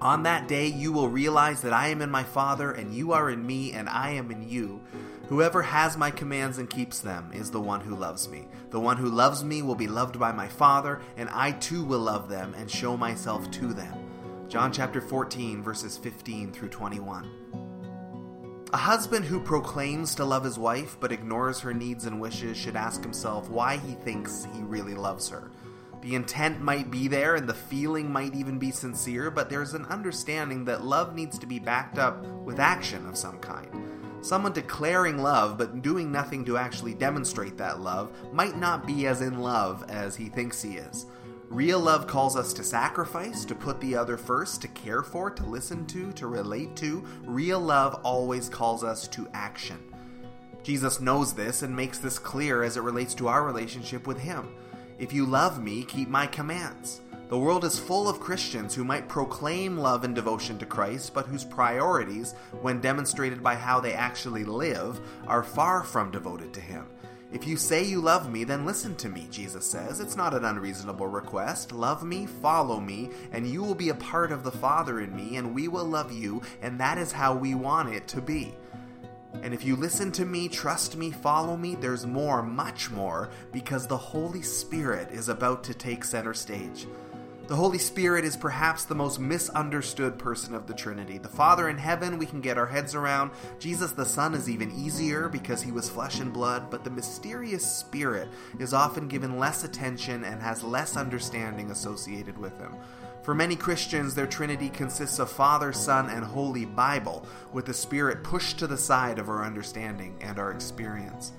On that day you will realize that I am in my Father, and you are in me, and I am in you. Whoever has my commands and keeps them is the one who loves me. The one who loves me will be loved by my Father, and I too will love them and show myself to them. John chapter 14, verses 15 through 21. A husband who proclaims to love his wife but ignores her needs and wishes should ask himself why he thinks he really loves her. The intent might be there and the feeling might even be sincere, but there's an understanding that love needs to be backed up with action of some kind. Someone declaring love but doing nothing to actually demonstrate that love might not be as in love as he thinks he is. Real love calls us to sacrifice, to put the other first, to care for, to listen to, to relate to. Real love always calls us to action. Jesus knows this and makes this clear as it relates to our relationship with Him. If you love me, keep my commands. The world is full of Christians who might proclaim love and devotion to Christ, but whose priorities, when demonstrated by how they actually live, are far from devoted to Him. If you say you love me, then listen to me, Jesus says. It's not an unreasonable request. Love me, follow me, and you will be a part of the Father in me, and we will love you, and that is how we want it to be. And if you listen to me, trust me, follow me, there's more, much more, because the Holy Spirit is about to take center stage. The Holy Spirit is perhaps the most misunderstood person of the Trinity. The Father in heaven, we can get our heads around. Jesus the Son is even easier because he was flesh and blood, but the mysterious Spirit is often given less attention and has less understanding associated with him. For many Christians, their Trinity consists of Father, Son, and Holy Bible, with the Spirit pushed to the side of our understanding and our experience.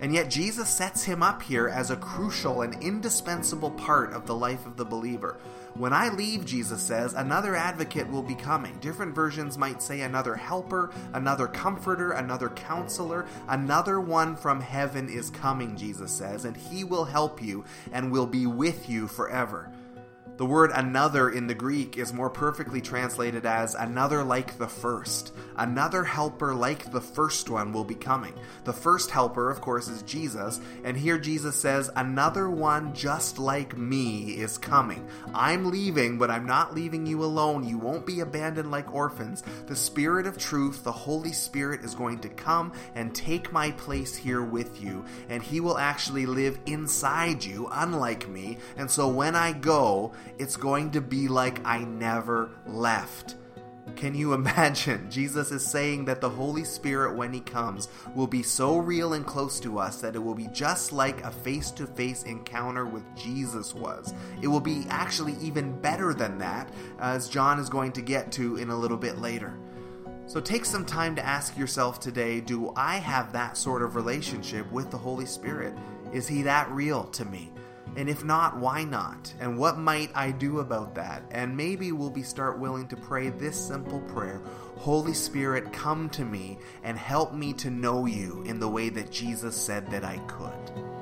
And yet, Jesus sets him up here as a crucial and indispensable part of the life of the believer. When I leave, Jesus says, another advocate will be coming. Different versions might say another helper, another comforter, another counselor, another one from heaven is coming, Jesus says, and he will help you and will be with you forever. The word another in the Greek is more perfectly translated as another like the first. Another helper like the first one will be coming. The first helper, of course, is Jesus, and here Jesus says, Another one just like me is coming. I'm leaving, but I'm not leaving you alone. You won't be abandoned like orphans. The Spirit of truth, the Holy Spirit, is going to come and take my place here with you, and He will actually live inside you, unlike me. And so when I go, it's going to be like I never left. Can you imagine? Jesus is saying that the Holy Spirit, when He comes, will be so real and close to us that it will be just like a face to face encounter with Jesus was. It will be actually even better than that, as John is going to get to in a little bit later. So take some time to ask yourself today do I have that sort of relationship with the Holy Spirit? Is He that real to me? And if not, why not? And what might I do about that? And maybe we'll be start willing to pray this simple prayer Holy Spirit, come to me and help me to know you in the way that Jesus said that I could.